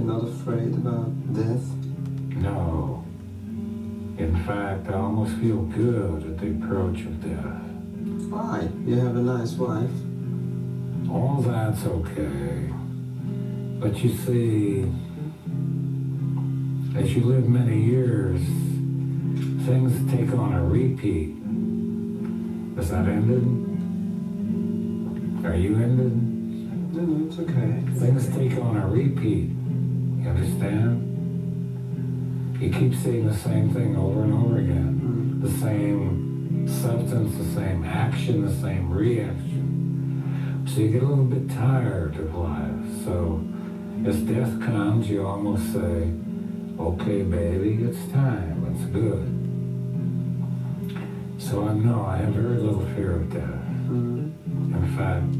You're not afraid about death? No. In fact, I almost feel good at the approach of death. Why? You have a nice wife. All that's okay. But you see, as you live many years, things take on a repeat. Is that ended? Are you ended? No, no, it's okay. Things take on a repeat. You understand? You keep seeing the same thing over and over again. Mm. The same substance, the same action, the same reaction. So you get a little bit tired of life. So as death comes, you almost say, okay, baby, it's time. It's good. So I know I have very little fear of death. Mm. In fact,